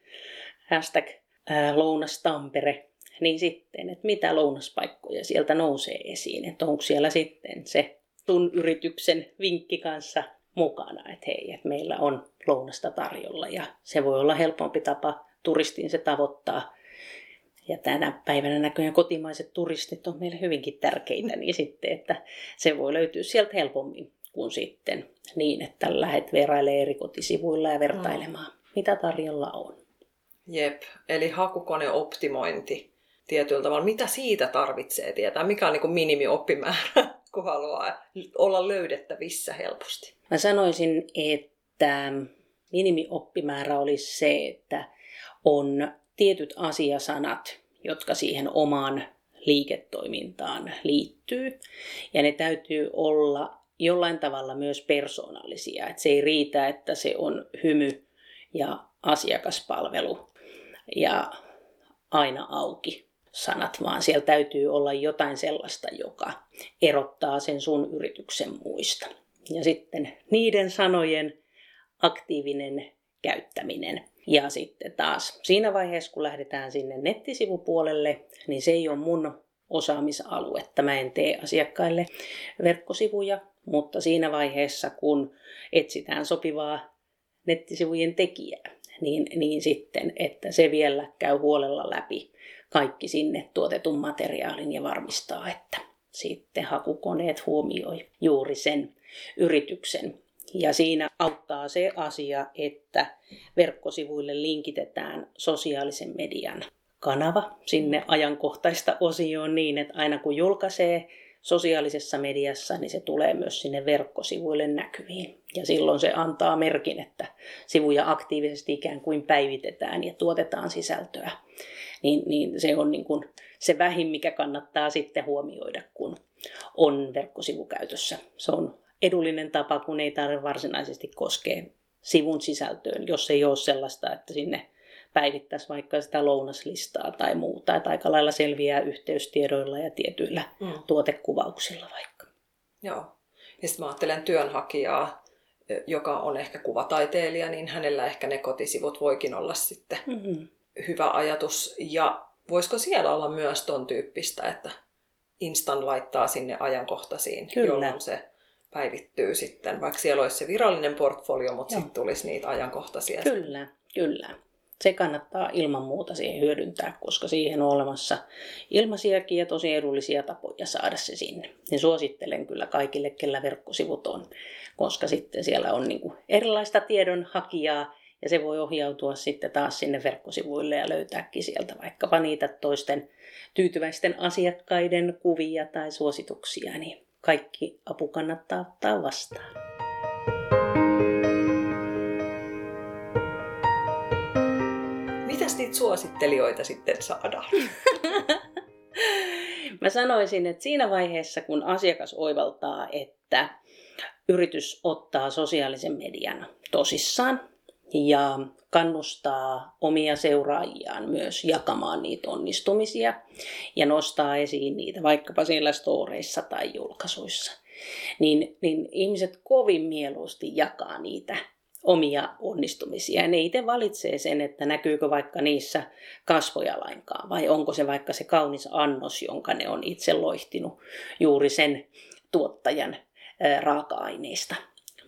hashtag ää, lounas Tampere, niin sitten, että mitä lounaspaikkoja sieltä nousee esiin, että onko siellä sitten se sun yrityksen vinkki kanssa mukana, että hei, että meillä on lounasta tarjolla ja se voi olla helpompi tapa turistiin se tavoittaa ja tänä päivänä näköjään kotimaiset turistit on meille hyvinkin tärkeitä, niin sitten, että se voi löytyä sieltä helpommin kuin sitten niin, että lähdet verailemaan eri kotisivuilla ja vertailemaan, mm. mitä tarjolla on. Jep, eli hakukoneoptimointi tietyllä tavalla. Mitä siitä tarvitsee tietää? Mikä on niin minimioppimäärä, kun haluaa olla löydettävissä helposti? Mä sanoisin, että minimioppimäärä olisi se, että on tietyt asiasanat, jotka siihen omaan liiketoimintaan liittyy. Ja ne täytyy olla jollain tavalla myös persoonallisia. Että se ei riitä, että se on hymy ja asiakaspalvelu ja aina auki sanat, vaan siellä täytyy olla jotain sellaista, joka erottaa sen sun yrityksen muista. Ja sitten niiden sanojen aktiivinen käyttäminen. Ja sitten taas siinä vaiheessa, kun lähdetään sinne nettisivupuolelle, niin se ei ole mun osaamisaluetta. Mä en tee asiakkaille verkkosivuja, mutta siinä vaiheessa, kun etsitään sopivaa nettisivujen tekijää, niin, niin sitten, että se vielä käy huolella läpi kaikki sinne tuotetun materiaalin ja varmistaa, että sitten hakukoneet huomioi juuri sen yrityksen ja siinä auttaa se asia, että verkkosivuille linkitetään sosiaalisen median kanava sinne ajankohtaista osioon niin, että aina kun julkaisee sosiaalisessa mediassa, niin se tulee myös sinne verkkosivuille näkyviin. Ja silloin se antaa merkin, että sivuja aktiivisesti ikään kuin päivitetään ja tuotetaan sisältöä. Niin, niin se on niin kuin se vähin, mikä kannattaa sitten huomioida, kun on verkkosivukäytössä. Se on edullinen tapa, kun ei tarvitse varsinaisesti koskea sivun sisältöön, jos ei ole sellaista, että sinne päivittäisi vaikka sitä lounaslistaa tai muuta. Että aika lailla selviää yhteystiedoilla ja tietyillä mm. tuotekuvauksilla vaikka. Joo. Ja sitten mä ajattelen työnhakijaa, joka on ehkä kuvataiteilija, niin hänellä ehkä ne kotisivut voikin olla sitten mm-hmm. hyvä ajatus. Ja voisiko siellä olla myös ton tyyppistä, että Instan laittaa sinne ajankohtaisiin, Kyllä. jolloin se päivittyy sitten, vaikka siellä olisi se virallinen portfolio, mutta sitten tulisi niitä ajankohtaisia. Kyllä, kyllä. Se kannattaa ilman muuta siihen hyödyntää, koska siihen on olemassa ilmaisiakin ja tosi edullisia tapoja saada se sinne. Niin suosittelen kyllä kaikille, kellä verkkosivut on, koska sitten siellä on niin erilaista tiedonhakijaa ja se voi ohjautua sitten taas sinne verkkosivuille ja löytääkin sieltä vaikkapa niitä toisten tyytyväisten asiakkaiden kuvia tai suosituksia, niin kaikki apu kannattaa ottaa vastaan. Mitäs niitä suosittelijoita sitten saadaan? Mä sanoisin, että siinä vaiheessa, kun asiakas oivaltaa, että yritys ottaa sosiaalisen median tosissaan ja kannustaa omia seuraajiaan myös jakamaan niitä onnistumisia ja nostaa esiin niitä vaikkapa siellä storeissa tai julkaisuissa. Niin, niin ihmiset kovin mieluusti jakaa niitä omia onnistumisia. Ja ne itse valitsee sen, että näkyykö vaikka niissä kasvoja lainkaan, vai onko se vaikka se kaunis annos, jonka ne on itse loihtinut juuri sen tuottajan raaka-aineista.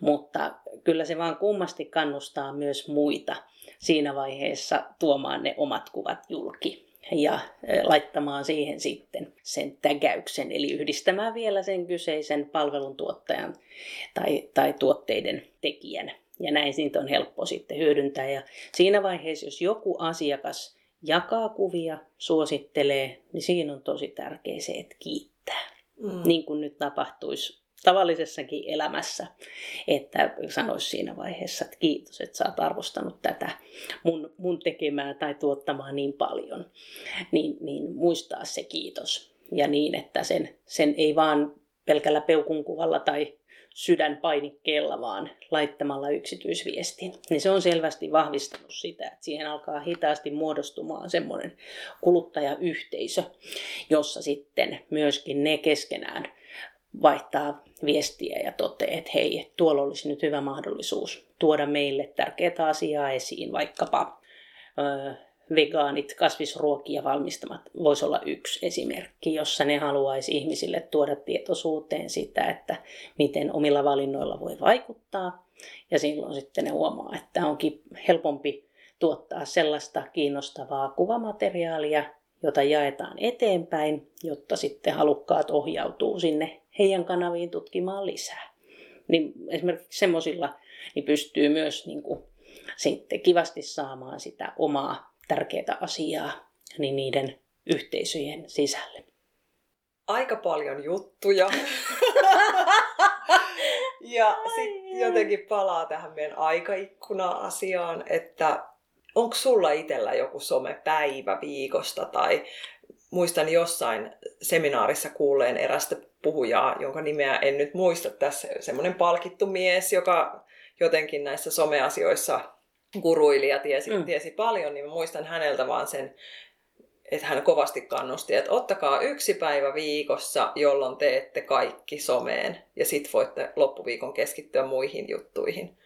Mutta kyllä se vaan kummasti kannustaa myös muita siinä vaiheessa tuomaan ne omat kuvat julki ja laittamaan siihen sitten sen tägäyksen, eli yhdistämään vielä sen kyseisen palveluntuottajan tai, tai tuotteiden tekijän. Ja näin siitä on helppo sitten hyödyntää. Ja siinä vaiheessa, jos joku asiakas jakaa kuvia, suosittelee, niin siinä on tosi tärkeää se, että kiittää. Mm. Niin kuin nyt tapahtuisi tavallisessakin elämässä, että sanoisi siinä vaiheessa, että kiitos, että sä oot arvostanut tätä mun, mun tekemää tai tuottamaa niin paljon, niin, niin muistaa se kiitos. Ja niin, että sen, sen ei vaan pelkällä peukunkuvalla tai sydänpainikkeella, vaan laittamalla yksityisviestin. Niin se on selvästi vahvistanut sitä, että siihen alkaa hitaasti muodostumaan semmoinen kuluttajayhteisö, jossa sitten myöskin ne keskenään vaihtaa viestiä ja toteaa, että hei, tuolla olisi nyt hyvä mahdollisuus tuoda meille tärkeää asiaa esiin, vaikkapa ö, vegaanit, kasvisruokia valmistamat voisi olla yksi esimerkki, jossa ne haluaisi ihmisille tuoda tietoisuuteen sitä, että miten omilla valinnoilla voi vaikuttaa. Ja silloin sitten ne huomaa, että onkin helpompi tuottaa sellaista kiinnostavaa kuvamateriaalia, jota jaetaan eteenpäin, jotta sitten halukkaat ohjautuu sinne heidän kanaviin tutkimaan lisää. Niin esimerkiksi semmoisilla niin pystyy myös niin kuin, sitten kivasti saamaan sitä omaa tärkeää asiaa niin niiden yhteisöjen sisälle. Aika paljon juttuja. ja sitten jotenkin palaa tähän meidän aikaikkuna-asiaan, että onko sulla itsellä joku somepäivä viikosta tai muistan jossain seminaarissa kuulleen erästä puhujaa, jonka nimeä en nyt muista tässä, semmoinen palkittu mies, joka jotenkin näissä someasioissa guruili ja tiesi, mm. tiesi paljon, niin muistan häneltä vaan sen, että hän kovasti kannusti, että ottakaa yksi päivä viikossa, jolloin teette kaikki someen ja sit voitte loppuviikon keskittyä muihin juttuihin.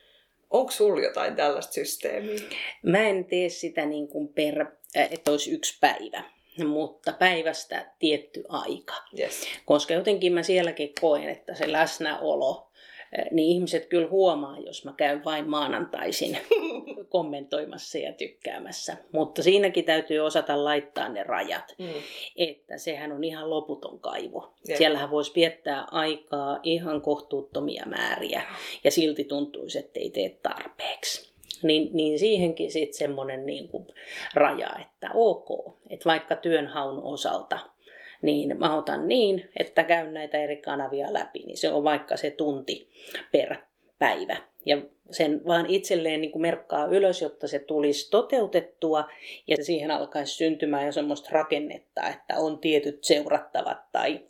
Onko sulla jotain tällaista systeemiä? Mä en tee sitä niin kuin per, että olisi yksi päivä mutta päivästä tietty aika. Yes. Koska jotenkin mä sielläkin koen, että se läsnäolo, eh, niin ihmiset kyllä huomaa, jos mä käyn vain maanantaisin kommentoimassa ja tykkäämässä. Mutta siinäkin täytyy osata laittaa ne rajat, mm. että sehän on ihan loputon kaivo. Yeah. Siellähän voisi viettää aikaa ihan kohtuuttomia määriä ja silti tuntuisi, että ei tee tarpeeksi niin, niin siihenkin sitten semmoinen niin raja, että ok, että vaikka työnhaun osalta, niin mä otan niin, että käyn näitä eri kanavia läpi, niin se on vaikka se tunti per päivä. Ja sen vaan itselleen niin kuin merkkaa ylös, jotta se tulisi toteutettua ja siihen alkaisi syntymään jo semmoista rakennetta, että on tietyt seurattavat tai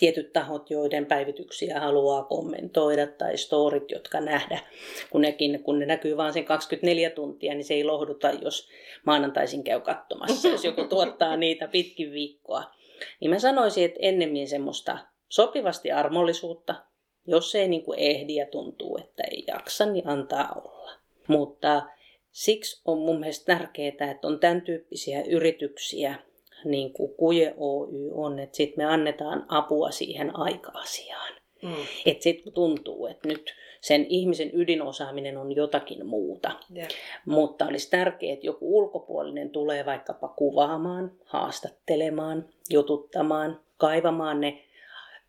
tietyt tahot, joiden päivityksiä haluaa kommentoida, tai storit, jotka nähdä, kun, nekin, kun ne näkyy vain sen 24 tuntia, niin se ei lohduta, jos maanantaisin käy katsomassa, jos joku tuottaa niitä pitkin viikkoa. Niin mä sanoisin, että ennemmin semmoista sopivasti armollisuutta, jos ei niin kuin ehdi ja tuntuu, että ei jaksa, niin antaa olla. Mutta siksi on mun mielestä tärkeää, että on tämän tyyppisiä yrityksiä, niin kuin Kuje Oy on, että sitten me annetaan apua siihen aika-asiaan. Mm. Että sitten tuntuu, että nyt sen ihmisen ydinosaaminen on jotakin muuta. Yeah. Mutta olisi tärkeää, että joku ulkopuolinen tulee vaikkapa kuvaamaan, haastattelemaan, jututtamaan, kaivamaan ne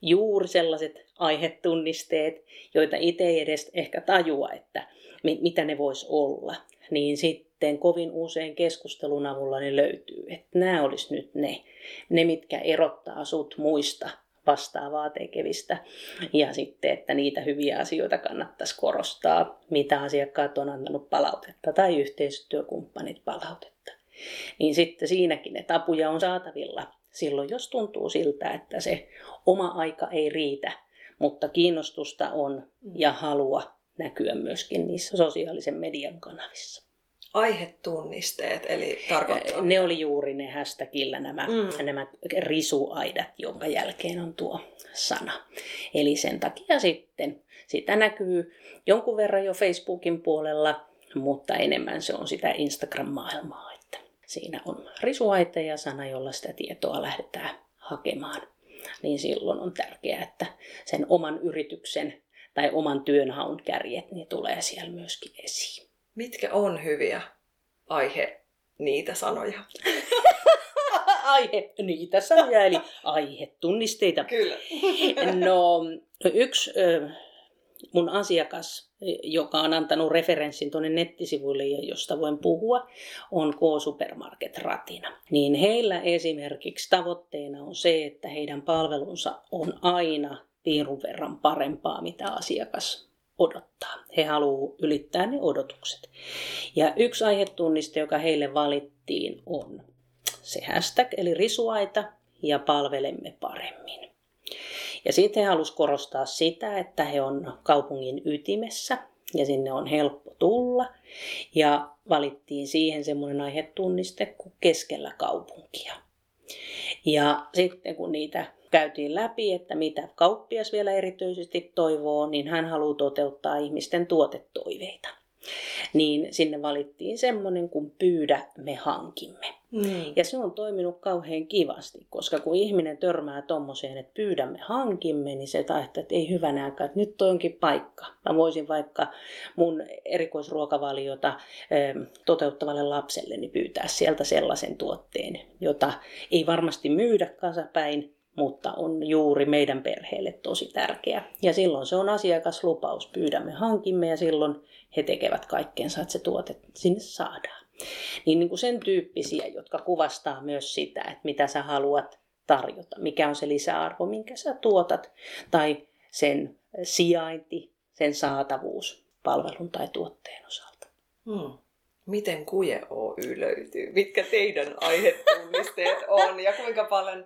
juuri sellaiset aihetunnisteet, joita itse ei edes ehkä tajua, että mitä ne vois olla. Niin sitten kovin usein keskustelun avulla ne löytyy, että nämä olisi nyt ne, ne mitkä erottaa sut muista vastaavaa tekevistä. Ja sitten, että niitä hyviä asioita kannattaisi korostaa, mitä asiakkaat on antanut palautetta tai yhteistyökumppanit palautetta. Niin sitten siinäkin, että apuja on saatavilla silloin, jos tuntuu siltä, että se oma aika ei riitä, mutta kiinnostusta on ja halua näkyä myöskin niissä sosiaalisen median kanavissa. Aihetunnisteet, eli tarkoittaa? Ne oli juuri ne hashtagillä nämä, mm. nämä risuaidat, jonka jälkeen on tuo sana. Eli sen takia sitten sitä näkyy jonkun verran jo Facebookin puolella, mutta enemmän se on sitä Instagram-maailmaa. Että siinä on risuaita ja sana, jolla sitä tietoa lähdetään hakemaan. Niin silloin on tärkeää, että sen oman yrityksen tai oman työnhaun kärjet niin tulee siellä myöskin esiin. Mitkä on hyviä aihe niitä sanoja? aihe niitä sanoja, eli aihetunnisteita. Kyllä. no, yksi mun asiakas, joka on antanut referenssin tuonne nettisivuille ja josta voin puhua, on K-Supermarket Ratina. Niin heillä esimerkiksi tavoitteena on se, että heidän palvelunsa on aina piirun verran parempaa, mitä asiakas odottaa. He haluavat ylittää ne odotukset. Ja yksi aihetunniste, joka heille valittiin, on se hashtag, eli risuaita, ja palvelemme paremmin. Ja sitten he halusivat korostaa sitä, että he on kaupungin ytimessä ja sinne on helppo tulla. Ja valittiin siihen semmoinen aihetunniste kuin keskellä kaupunkia. Ja sitten kun niitä käytiin läpi, että mitä kauppias vielä erityisesti toivoo, niin hän haluaa toteuttaa ihmisten tuotetoiveita. Niin sinne valittiin semmoinen kuin pyydä, me hankimme. Mm. Ja se on toiminut kauhean kivasti, koska kun ihminen törmää tommoseen, että pyydämme hankimme, niin se taittaa, että ei hyvänä aikaa, että nyt toi onkin paikka. Mä voisin vaikka mun erikoisruokavaliota toteuttavalle lapselleni pyytää sieltä sellaisen tuotteen, jota ei varmasti myydä kasapäin, mutta on juuri meidän perheelle tosi tärkeä. Ja silloin se on asiakaslupaus. Pyydämme, hankimme ja silloin he tekevät kaikkeensa, että se tuote sinne saadaan. Niin, niin kuin sen tyyppisiä, jotka kuvastaa myös sitä, että mitä sä haluat tarjota, mikä on se lisäarvo, minkä sä tuotat, tai sen sijainti, sen saatavuus palvelun tai tuotteen osalta. Hmm. Miten Kuje Oy löytyy? Mitkä teidän aihetunnisteet on ja kuinka paljon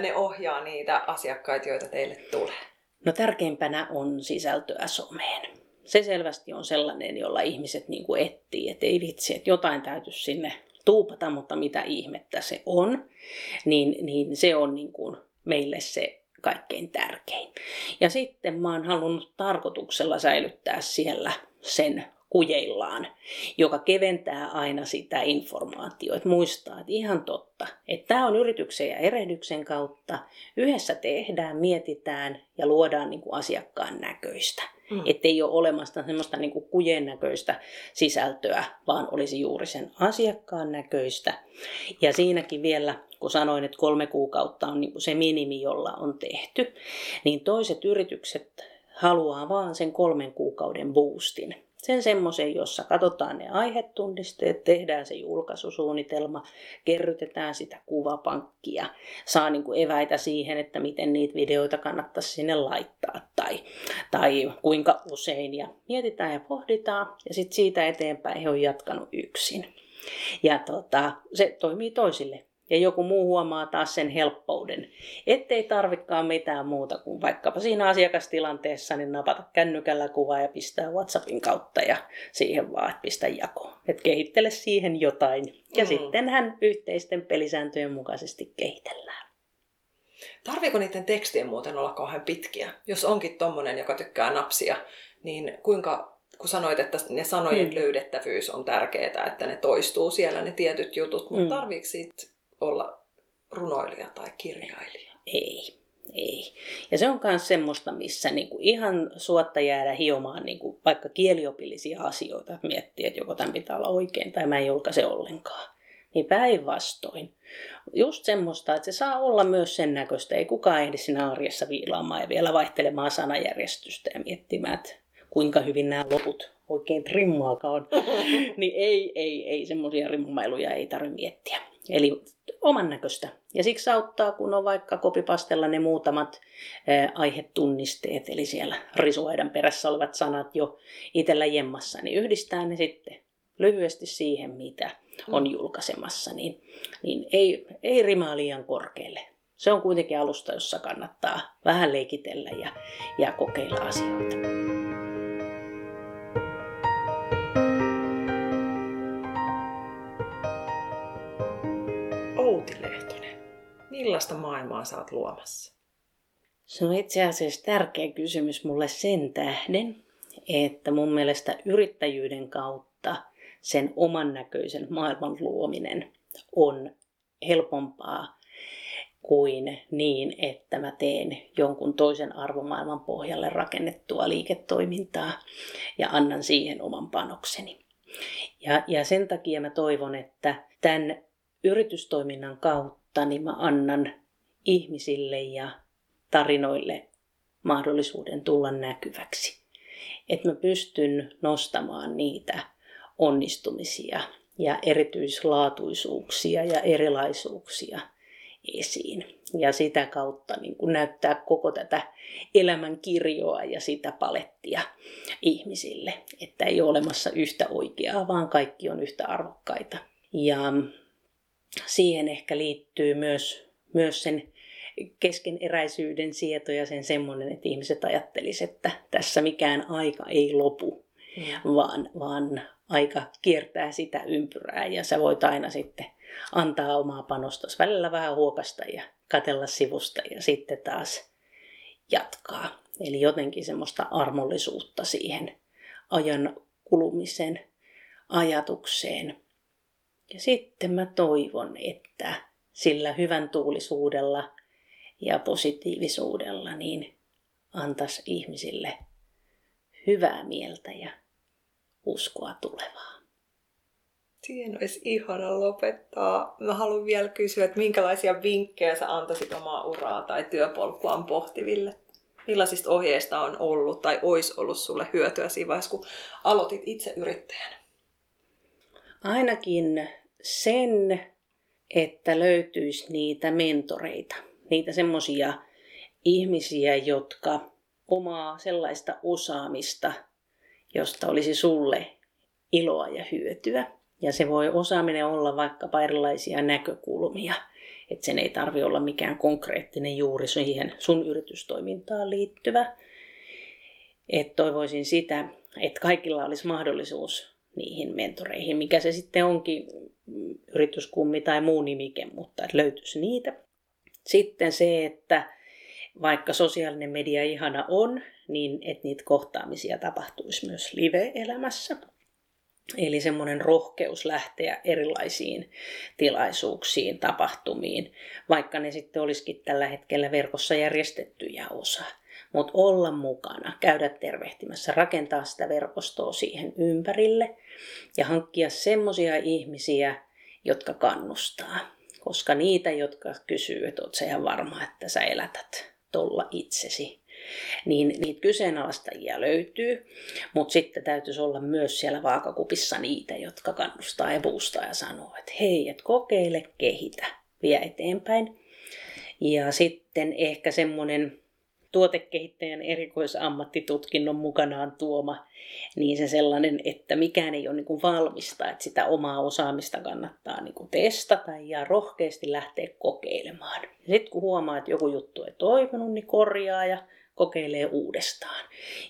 ne ohjaa niitä asiakkaita, joita teille tulee? No tärkeimpänä on sisältöä someen. Se selvästi on sellainen, jolla ihmiset niin kuin etsii, että ei vitsi, että jotain täytyisi sinne tuupata, mutta mitä ihmettä se on, niin, niin se on niin kuin meille se kaikkein tärkein. Ja sitten mä oon halunnut tarkoituksella säilyttää siellä sen kujeillaan, joka keventää aina sitä informaatiota. Että muistaa, että ihan totta, että tämä on yrityksen ja erehdyksen kautta. Yhdessä tehdään, mietitään ja luodaan niin kuin asiakkaan näköistä. Mm. Että ei ole olemassa semmoista niin kuin kujen näköistä sisältöä, vaan olisi juuri sen asiakkaan näköistä. Ja siinäkin vielä, kun sanoin, että kolme kuukautta on niin kuin se minimi, jolla on tehty, niin toiset yritykset haluaa vaan sen kolmen kuukauden boostin sen semmoisen, jossa katsotaan ne aihetunnisteet, tehdään se julkaisusuunnitelma, kerrytetään sitä kuvapankkia, saa niin kuin eväitä siihen, että miten niitä videoita kannattaisi sinne laittaa tai, tai kuinka usein. Ja mietitään ja pohditaan ja sitten siitä eteenpäin he on jatkanut yksin. Ja tota, se toimii toisille ja joku muu huomaa taas sen helppouden, ettei tarvikaan mitään muuta kuin vaikkapa siinä asiakastilanteessa niin napata kännykällä kuvaa ja pistää WhatsAppin kautta ja siihen vaan, että pistä jako. Että kehittele siihen jotain ja mm. sitten hän yhteisten pelisääntöjen mukaisesti kehitellään. Tarviiko niiden tekstien muuten olla kauhean pitkiä? Jos onkin tommonen, joka tykkää napsia, niin kuinka kun sanoit, että ne sanojen hmm. löydettävyys on tärkeää, että ne toistuu siellä ne tietyt jutut, mutta hmm. tarviiko siitä olla runoilija tai kirjailija? Ei. Ei. Ja se on myös semmoista, missä niinku ihan suotta jäädä hiomaan niinku vaikka kieliopillisia asioita, miettiä, että joko tämän pitää olla oikein tai mä en julkaise ollenkaan. Niin päinvastoin. Just semmoista, että se saa olla myös sen näköistä. Ei kukaan ehdi siinä arjessa viilaamaan ja vielä vaihtelemaan sanajärjestystä ja miettimään, että kuinka hyvin nämä loput oikein trimmaakaan. niin ei, ei, ei, semmoisia rimmailuja ei tarvitse miettiä. Eli oman näköistä. Ja siksi auttaa, kun on vaikka kopipastella ne muutamat ää, aihetunnisteet, eli siellä risuaidan perässä olevat sanat jo itsellä jemmassa, niin yhdistää ne sitten lyhyesti siihen, mitä on mm. julkaisemassa, niin, niin ei, ei rimaa liian korkealle. Se on kuitenkin alusta, jossa kannattaa vähän leikitellä ja, ja kokeilla asioita. Millaista maailmaa sä oot luomassa? Se on itse asiassa tärkeä kysymys mulle sen tähden, että mun mielestä yrittäjyyden kautta sen oman näköisen maailman luominen on helpompaa kuin niin, että mä teen jonkun toisen arvomaailman pohjalle rakennettua liiketoimintaa ja annan siihen oman panokseni. Ja, ja sen takia mä toivon, että tämän yritystoiminnan kautta kautta niin mä annan ihmisille ja tarinoille mahdollisuuden tulla näkyväksi. Että mä pystyn nostamaan niitä onnistumisia ja erityislaatuisuuksia ja erilaisuuksia esiin. Ja sitä kautta niin kun näyttää koko tätä elämän kirjoa ja sitä palettia ihmisille, että ei ole olemassa yhtä oikeaa, vaan kaikki on yhtä arvokkaita. Ja siihen ehkä liittyy myös, myös sen keskeneräisyyden sieto ja sen semmoinen, että ihmiset ajattelisivat, että tässä mikään aika ei lopu, mm. vaan, vaan aika kiertää sitä ympyrää ja sä voit aina sitten antaa omaa panosta, välillä vähän huokasta ja katella sivusta ja sitten taas jatkaa. Eli jotenkin semmoista armollisuutta siihen ajan kulumisen ajatukseen. Ja sitten mä toivon, että sillä hyvän tuulisuudella ja positiivisuudella niin antaisi ihmisille hyvää mieltä ja uskoa tulevaa. Siihen olisi ihana lopettaa. Mä haluan vielä kysyä, että minkälaisia vinkkejä sä antaisit omaa uraa tai työpolkuaan pohtiville? Millaisista ohjeista on ollut tai olisi ollut sulle hyötyä siinä vaiheessa, kun aloitit itse yrittäjänä? Ainakin sen, että löytyisi niitä mentoreita, niitä semmoisia ihmisiä, jotka omaa sellaista osaamista, josta olisi sulle iloa ja hyötyä. Ja se voi osaaminen olla vaikkapa erilaisia näkökulmia. Että sen ei tarvi olla mikään konkreettinen juuri siihen sun yritystoimintaan liittyvä. Että toivoisin sitä, että kaikilla olisi mahdollisuus niihin mentoreihin, mikä se sitten onkin yrityskummi tai muu nimike, mutta että löytyisi niitä. Sitten se, että vaikka sosiaalinen media ihana on, niin että niitä kohtaamisia tapahtuisi myös live-elämässä. Eli semmoinen rohkeus lähteä erilaisiin tilaisuuksiin, tapahtumiin, vaikka ne sitten olisikin tällä hetkellä verkossa järjestettyjä osa. Mutta olla mukana, käydä tervehtimässä, rakentaa sitä verkostoa siihen ympärille ja hankkia semmoisia ihmisiä, jotka kannustaa. Koska niitä, jotka kysyy, että oot ihan varma, että sä elätät tuolla itsesi, niin niitä kyseenalaistajia löytyy, mutta sitten täytyisi olla myös siellä vaakakupissa niitä, jotka kannustaa ja boostaa ja sanoo, että hei, et kokeile, kehitä, vie eteenpäin. Ja sitten ehkä semmoinen tuotekehittäjän erikoisammattitutkinnon mukanaan tuoma, niin se sellainen, että mikään ei ole niin kuin valmista, että sitä omaa osaamista kannattaa niin kuin testata ja rohkeasti lähteä kokeilemaan. Sitten kun huomaa, että joku juttu ei toiminut, niin korjaa ja kokeilee uudestaan.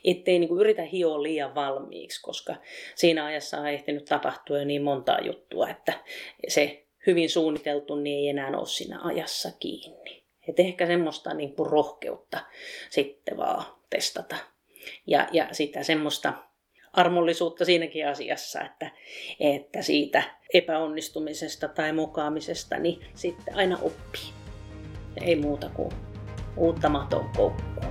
Ettei niin yritä hioa liian valmiiksi, koska siinä ajassa on ehtinyt tapahtua jo niin montaa juttua, että se hyvin suunniteltu niin ei enää ole siinä ajassa kiinni. Et ehkä semmoista niin kuin rohkeutta sitten vaan testata. Ja, ja sitä semmoista armollisuutta siinäkin asiassa, että, että siitä epäonnistumisesta tai mukaamisesta niin sitten aina oppii. Ei muuta kuin uutta maton koukkuun.